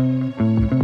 Música